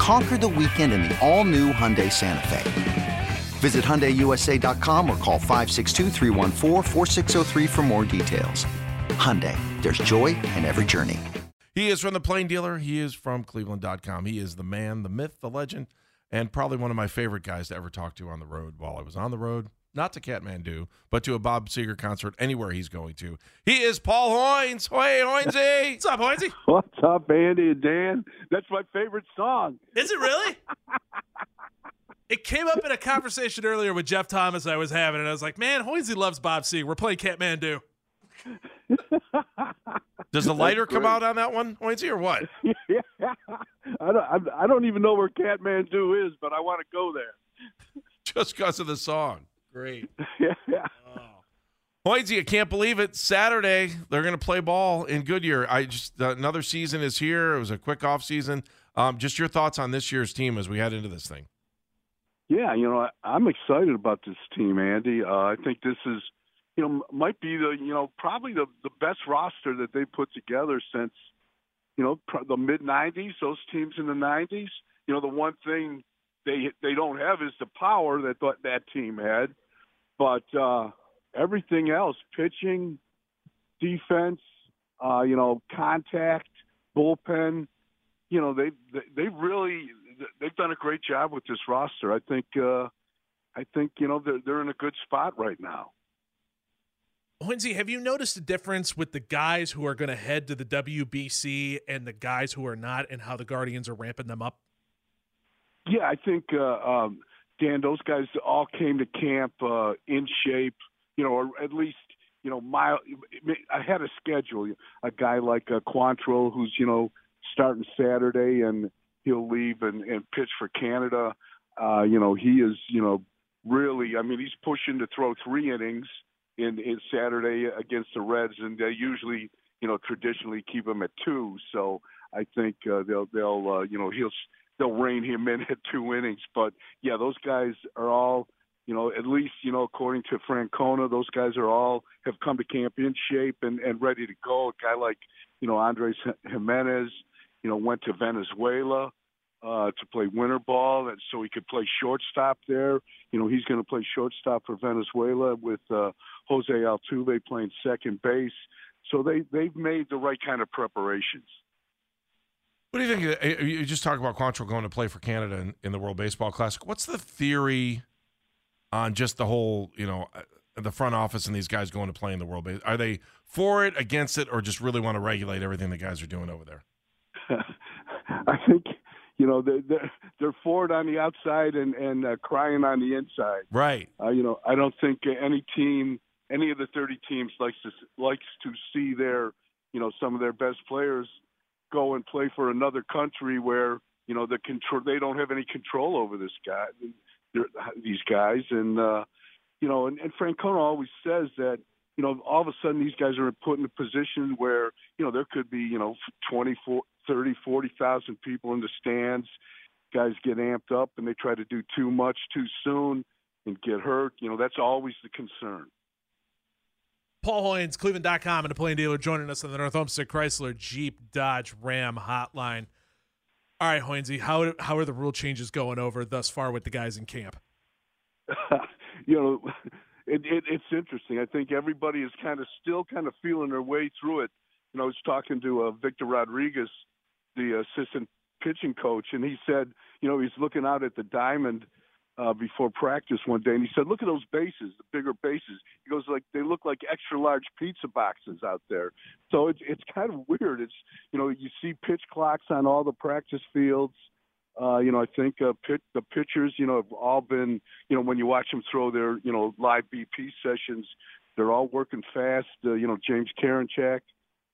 Conquer the weekend in the all new Hyundai Santa Fe. Visit HyundaiUSA.com or call 562 for more details. Hyundai, there's joy in every journey. He is from the Plain Dealer. He is from Cleveland.com. He is the man, the myth, the legend, and probably one of my favorite guys to ever talk to on the road while I was on the road. Not to Kathmandu, but to a Bob Seger concert anywhere he's going to. He is Paul Hoynes. Hey, Hoynesy. What's up, Hoynesy? What's up, Andy and Dan? That's my favorite song. Is it really? it came up in a conversation earlier with Jeff Thomas I was having, and I was like, man, Hoynesy loves Bob Seger. We're playing Kathmandu. Does the lighter come out on that one, Hoynesy, or what? yeah. I don't, I don't even know where Kathmandu is, but I want to go there. Just because of the song. Great. yeah. Oh. Hoynesy, I can't believe it. Saturday, they're going to play ball in Goodyear. I just Another season is here. It was a quick off season. Um, just your thoughts on this year's team as we head into this thing. Yeah, you know, I, am excited about this team, Andy. Uh, I think this is, you know, might be the, you know, probably the the best roster that they put together since, you know, the mid '90s. Those teams in the '90s. You know, the one thing they they don't have is the power that th- that team had, but uh, everything else, pitching, defense, uh, you know, contact, bullpen, you know, they they, they really they've done a great job with this roster. I think uh, I think you know they're they're in a good spot right now. Hoynesy, have you noticed a difference with the guys who are going to head to the WBC and the guys who are not, and how the Guardians are ramping them up? Yeah, I think uh, um, Dan, those guys all came to camp uh, in shape, you know, or at least you know, my I had a schedule. A guy like uh, Quantrill, who's you know starting Saturday, and he'll leave and, and pitch for Canada. Uh, you know, he is, you know, really. I mean, he's pushing to throw three innings in in Saturday against the Reds, and they usually, you know, traditionally keep him at two. So I think uh, they'll they'll uh, you know he'll they'll rein him in at two innings. But yeah, those guys are all. You know, at least you know, according to Francona, those guys are all have come to camp in shape and, and ready to go. A guy like, you know, Andres Gimenez, you know, went to Venezuela uh, to play winter ball, and so he could play shortstop there. You know, he's going to play shortstop for Venezuela with uh, Jose Altuve playing second base. So they they've made the right kind of preparations. What do you think? Uh, you just talk about Quantrill going to play for Canada in, in the World Baseball Classic. What's the theory on just the whole, you know, uh, the front office and these guys going to play in the World Base? Are they for it, against it, or just really want to regulate everything the guys are doing over there? I think you know they're they're, they're forward on the outside and and uh, crying on the inside. Right. Uh, you know, I don't think any team, any of the 30 teams, likes to likes to see their you know some of their best players go and play for another country where you know the control they don't have any control over this guy these guys and uh you know and, and Francona always says that you know all of a sudden these guys are put in a position where you know there could be you know 24 30, 40,000 people in the stands. Guys get amped up and they try to do too much too soon and get hurt. You know, that's always the concern. Paul Hoynes, Cleveland.com, and a plain dealer joining us on the North Olmsted Chrysler Jeep Dodge Ram hotline. All right, Hoynesy, how, how are the rule changes going over thus far with the guys in camp? you know, it, it, it's interesting. I think everybody is kind of still kind of feeling their way through it. You know, I was talking to uh, Victor Rodriguez the assistant pitching coach, and he said, you know, he's looking out at the diamond uh, before practice one day, and he said, "Look at those bases, the bigger bases." He goes, "Like they look like extra large pizza boxes out there." So it's it's kind of weird. It's you know you see pitch clocks on all the practice fields. Uh, you know, I think uh, pit, the pitchers, you know, have all been, you know, when you watch them throw their, you know, live BP sessions, they're all working fast. Uh, you know, James Karinchak,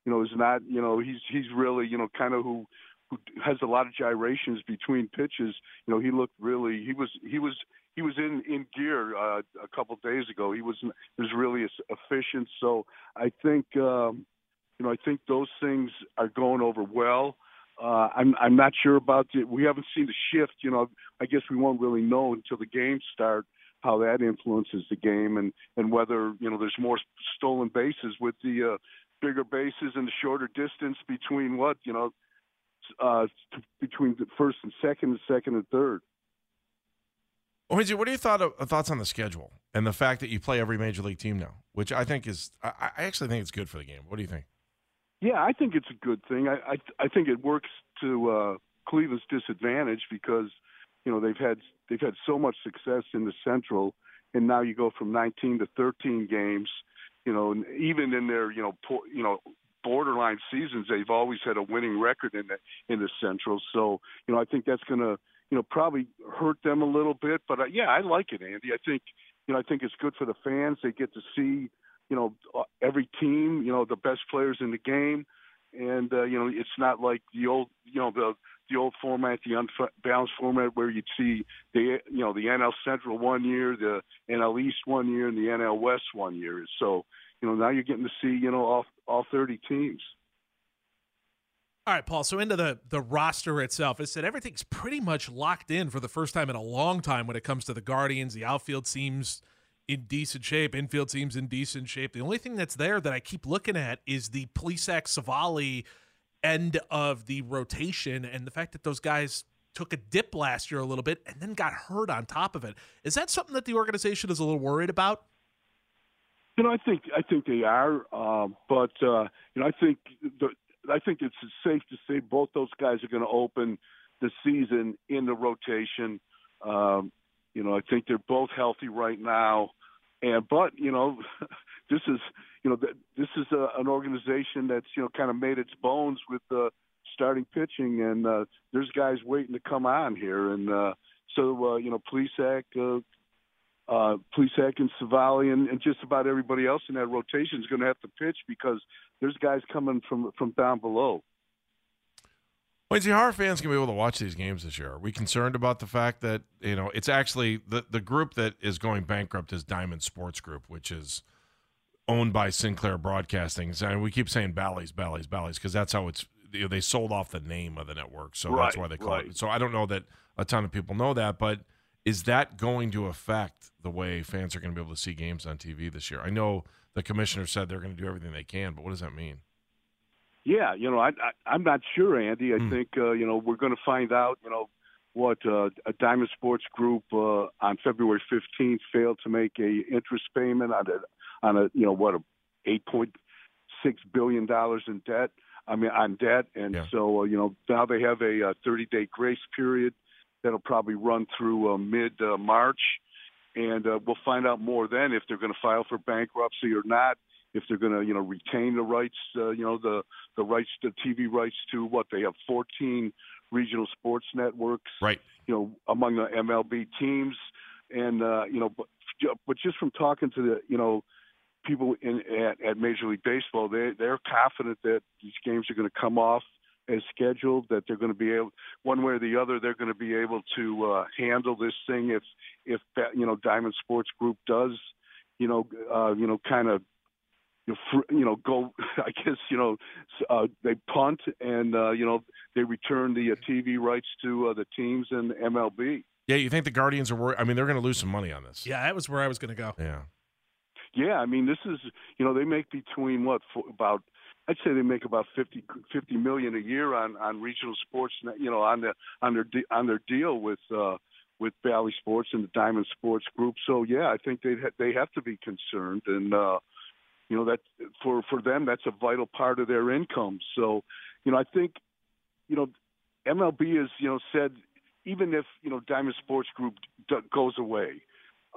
you know, is not, you know, he's he's really, you know, kind of who who has a lot of gyrations between pitches. You know, he looked really he was he was he was in in gear uh, a couple days ago. He was he was really efficient. So I think um, you know I think those things are going over well. Uh, I'm I'm not sure about the. We haven't seen the shift. You know, I guess we won't really know until the games start how that influences the game and and whether you know there's more stolen bases with the uh, bigger bases and the shorter distance between what you know uh, between the first and second, and second and third. Hoynesy, what are your thought of, uh, thoughts on the schedule and the fact that you play every major league team now, which I think is, I, I actually think it's good for the game. What do you think? Yeah, I think it's a good thing. I I, I think it works to uh, Cleveland's disadvantage because you know they've had they've had so much success in the Central, and now you go from 19 to 13 games. You know, even in their you know poor, you know borderline seasons, they've always had a winning record in the in the Central. So you know, I think that's going to you know probably hurt them a little bit. But uh, yeah, I like it, Andy. I think you know I think it's good for the fans. They get to see you know uh, every team, you know the best players in the game, and uh, you know it's not like the old you know the the old format, the unbalanced format where you'd see the you know the NL Central one year, the NL East one year, and the NL West one year. So you know now you're getting to see you know all all 30 teams. All right, Paul. So into the the roster itself, it said everything's pretty much locked in for the first time in a long time when it comes to the Guardians. The outfield seems in decent shape. Infield seems in decent shape. The only thing that's there that I keep looking at is the Plesac Civale end of the rotation and the fact that those guys took a dip last year a little bit and then got hurt on top of it. Is that something that the organization is a little worried about? You know, I think I think they are, uh, but uh, you know, I think the, I think it's safe to say both those guys are going to open the season in the rotation. Um, you know, I think they're both healthy right now, and but you know, this is you know this is a, an organization that's you know kind of made its bones with uh, starting pitching, and uh, there's guys waiting to come on here, and uh, so uh, you know, Plesac, uh, uh, Plesac and Civale and, and just about everybody else in that rotation is going to have to pitch because there's guys coming from from down below. Lindsay, how are fans going to be able to watch these games this year? Are we concerned about the fact that you know it's actually the the group that is going bankrupt is Diamond Sports Group, which is owned by Sinclair Broadcasting. And we keep saying Bally's, Bally's, Bally's because that's how it's you know, they sold off the name of the network, so right, that's why they call right. it. So I don't know that a ton of people know that, but is that going to affect the way fans are going to be able to see games on TV this year? I know the commissioner said they're going to do everything they can, but what does that mean? Yeah, you know, I, I I'm not sure, Andy. I mm. think uh, you know we're going to find out. You know what uh, a Diamond Sports Group uh, on February 15th failed to make a interest payment on a on a you know what a 8.6 billion dollars in debt. I mean on debt, and yeah. so uh, you know now they have a 30 uh, day grace period that'll probably run through uh, mid uh, March, and uh, we'll find out more then if they're going to file for bankruptcy or not. If they're going to, you know, retain the rights, uh, you know, the the rights to TV rights to what they have 14 regional sports networks, right? You know, among the MLB teams, and uh, you know, but but just from talking to the, you know, people in at, at Major League Baseball, they they're confident that these games are going to come off as scheduled. That they're going to be able, one way or the other, they're going to be able to uh, handle this thing if if that, you know Diamond Sports Group does, you know, uh, you know, kind of. You know, go. I guess you know uh, they punt and uh, you know they return the uh, TV rights to uh, the teams in MLB. Yeah, you think the Guardians are worried? I mean, they're going to lose some money on this. Yeah, that was where I was going to go. Yeah. Yeah, I mean, this is you know they make between what for, about I'd say they make about 50, 50 million a year on on regional sports. You know, on the on their on their deal with uh, with Bally Sports and the Diamond Sports Group. So yeah, I think they ha- they have to be concerned, and uh, you know that for for them that's a vital part of their income. So you know, I think you know MLB has you know said even if you know Diamond Sports Group d- goes away,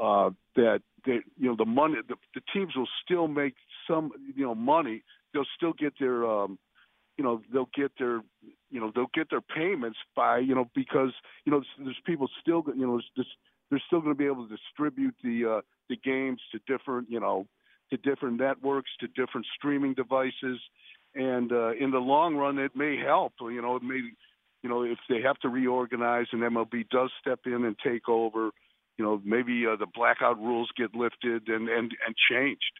uh, that that you know the money the, the teams will still make some you know money. They'll still get their um, you know they'll get their you know they'll get their payments by you know because you know there's, people still you know there's, they're still going to be able to distribute the uh, the games to different you know to different networks to different streaming devices and uh, in the long run it may help you know it may you know if they have to reorganize and MLB does step in and take over you know maybe uh, the blackout rules get lifted and and and changed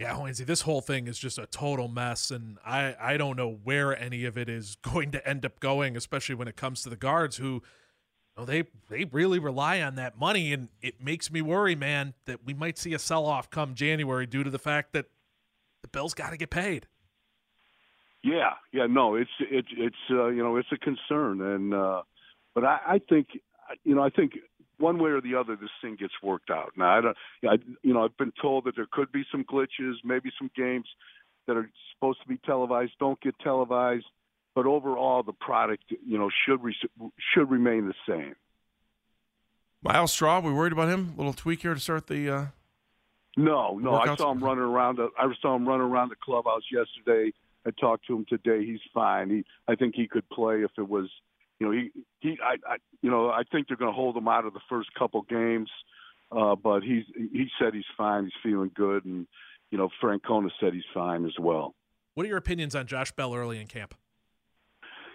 yeah, Hoynesy, this whole thing is just a total mess, and I, I don't know where any of it is going to end up going, especially when it comes to the guards who you know, they they really rely on that money, and it makes me worry, man, that we might see a sell off come January due to the fact that the Bills got to get paid. Yeah, yeah, no, it's it's it's uh, you know it's a concern, and uh, but I, I think you know I think one way or the other, this thing gets worked out. Now, I don't, I, you know, I've been told that there could be some glitches, maybe some games that are supposed to be televised don't get televised, but overall, the product, you know, should re- should remain the same. Myles Straw, we worried about him? A little tweak here to start the. Uh, no, no, I saw him running around. The, I saw him running around the clubhouse yesterday. I talked to him today. He's fine. He, I think he could play if it was you know, he he I, I you know I think they're going to hold him out of the first couple games, uh, but he's he said he's fine. He's feeling good, and you know Francona said he's fine as well. What are your opinions on Josh Bell early in camp?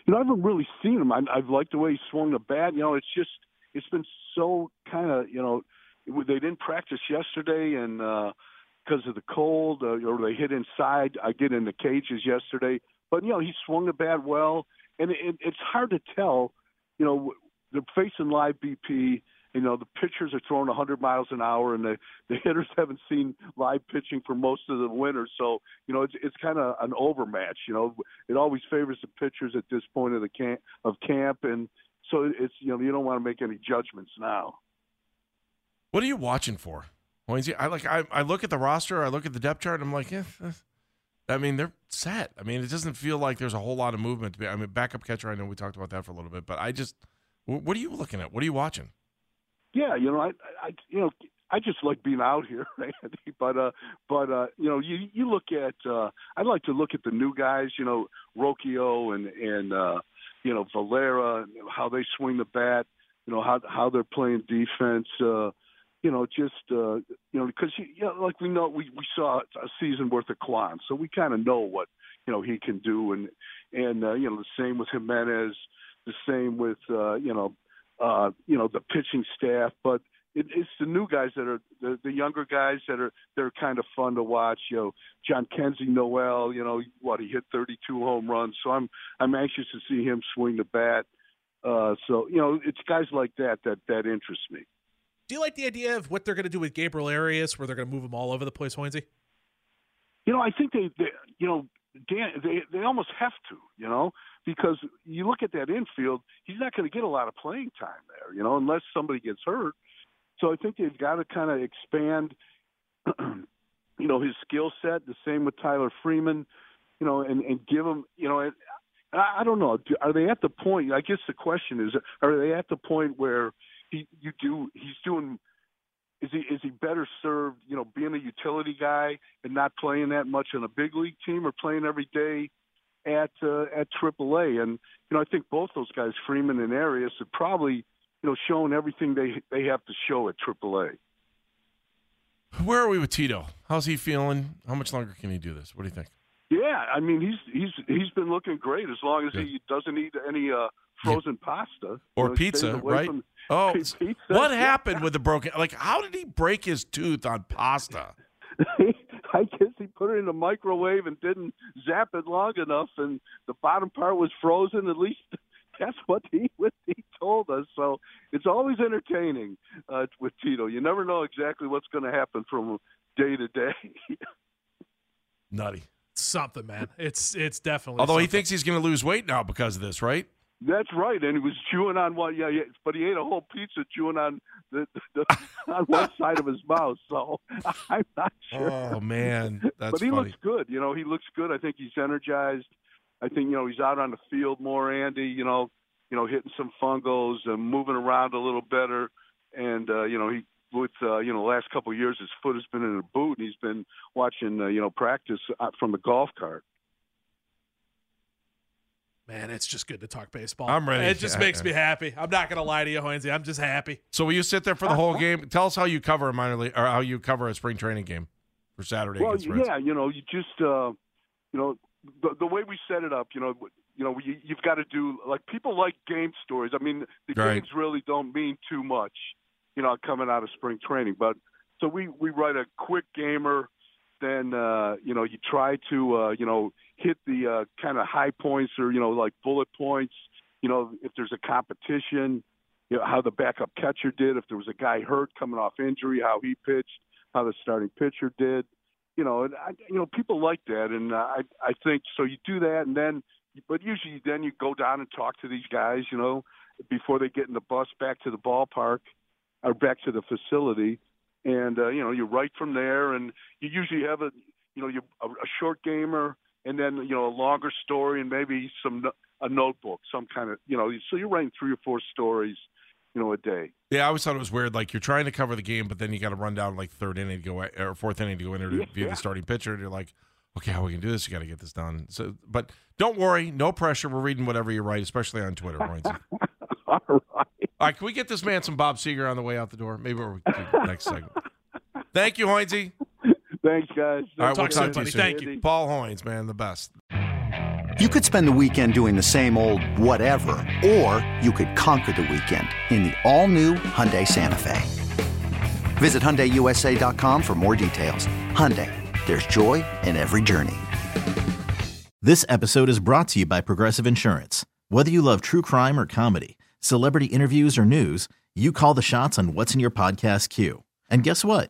You know, I haven't really seen him. I, I've liked the way he swung the bat. You know, it's just it's been so kind of you know they didn't practice yesterday and. uh because of the cold, uh, or they hit inside. I get in the cages yesterday, but you know he swung the bat well and it, it's hard to tell. You know, they're facing live BP. You know, the pitchers are throwing 100 miles an hour, and the the hitters haven't seen live pitching for most of the winter. So, you know, it's it's kind of an overmatch. You know, it always favors the pitchers at this point of the camp of camp, and so it's you know you don't want to make any judgments now. What are you watching for? I like I, I look at the roster, I look at the depth chart, and I'm like, yeah, I mean, they're set. I mean, it doesn't feel like there's a whole lot of movement. To be, I mean, backup catcher. I know we talked about that for a little bit, but I just, what are you looking at? What are you watching? Yeah, you know, I, I, you know, I just like being out here, Andy. But, uh, but uh, you know, you you look at. Uh, I like to look at the new guys. You know, Rocchio and and uh, you know Valera, how they swing the bat. You know how how they're playing defense. Uh, you know, just uh, you know, because you know, like we know, we we saw a season worth of Kwan, so we kind of know what you know he can do, and and uh, you know the same with Gimenez, the same with uh, you know, uh, you know the pitching staff, but it, it's the new guys that are the, the younger guys that are they're kind of fun to watch. You know, Jhonkensy Noel, you know what he hit 32 home runs, so I'm I'm anxious to see him swing the bat. Uh, so you know, it's guys like that that that interest me. Do you like the idea of what they're going to do with Gabriel Arias, where they're going to move him all over the place, Hoynesy? You know, I think they, they you know, Dan, they they almost have to, you know, because you look at that infield, he's not going to get a lot of playing time there, you know, unless somebody gets hurt. So I think they've got to kind of expand, you know, his skill set. The same with Tyler Freeman, you know, and and give him, you know, and I, I don't know. Are they at the point? I guess the question is, are they at the point where he you do he's doing is he is he better served you know being a utility guy and not playing that much on a big league team or playing every day at uh, at AAA and you know I think both those guys Freeman and Arias have probably you know shown everything they they have to show at AAA. Where are we with Tito? How's he feeling? How much longer can he do this? What do you think? Yeah, I mean he's he's he's been looking great as long as Good. he doesn't eat any uh, frozen yeah. pasta or you know, pizza, right? From, oh, pizza. what happened with the broken? Like, how did he break his tooth on pasta? I guess he put it in the microwave and didn't zap it long enough, and the bottom part was frozen. At least that's what he what he told us. So it's always entertaining uh, with Tito. You never know exactly what's going to happen from day to day. Nutty. Something, man. It's it's definitely. Although something. he thinks he's going to lose weight now because of this, right? That's right, and he was chewing on one. Yeah, yeah, but he ate a whole pizza, chewing on the, the, on one side of his mouth. So I'm not sure. Oh man, that's but he funny. looks good. You know, he looks good. I think he's energized. I think you know he's out on the field more, Andy. You know, you know, hitting some fungos and moving around a little better. And uh, you know, he with uh, you know the last couple of years, his foot has been in a boot, and he's been watching uh, you know practice uh, from the golf cart. Man, it's just good to talk baseball. I'm ready. It just I- makes I- me happy. I'm not gonna lie to you, Hoynesy. I'm just happy. So will you sit there for the whole game? Tell us how you cover a minor league or how you cover a spring training game for Saturday Well, against yeah, you know, you just uh, you know the, the way we set it up, you know, you know, you, you've got to do like people like game stories. I mean, the Right. games really don't mean too much, you know, coming out of spring training. But so we we write a quick gamer, then uh, you know you try to uh, you know hit the uh, kind of high points or you know like bullet points. You know, if there's a competition, you know how the backup catcher did. If there was a guy hurt coming off injury, how he pitched, how the starting pitcher did you know, and I, you know, people like that, and uh, I I think so. You do that, and then, but usually then you go down and talk to these guys, you know, before they get in the bus back to the ballpark or back to the facility, and uh, you know, you write from there, and you usually have a, you know, you a, a short gamer, and then you know a longer story, and maybe some no- a notebook, some kind of, you know, so you're writing three or four stories, you know, a day. Yeah, I always thought it was weird. Like you're trying to cover the game, but then you got to run down like third inning to go or fourth inning to go interview Yeah. the starting pitcher, and you're like, okay, how we can do this? You got to get this done. So, but don't worry, no pressure. We're reading whatever you write, especially on Twitter. All right. All right, can we get this man some Bob Seger on the way out the door? Maybe we'll do the next segment. Thank you, Hoynesy. Thanks, guys. All right, Talk we'll soon, talk to you buddy. soon. Thank you. Paul Hoynes, man, the best. You could spend the weekend doing the same old whatever, or you could conquer the weekend in the all-new Hyundai Santa Fe. Visit HyundaiUSA.com for more details. Hyundai, there's joy in every journey. This episode is brought to you by Progressive Insurance. Whether you love true crime or comedy, celebrity interviews or news, you call the shots on what's in your podcast queue. And guess what?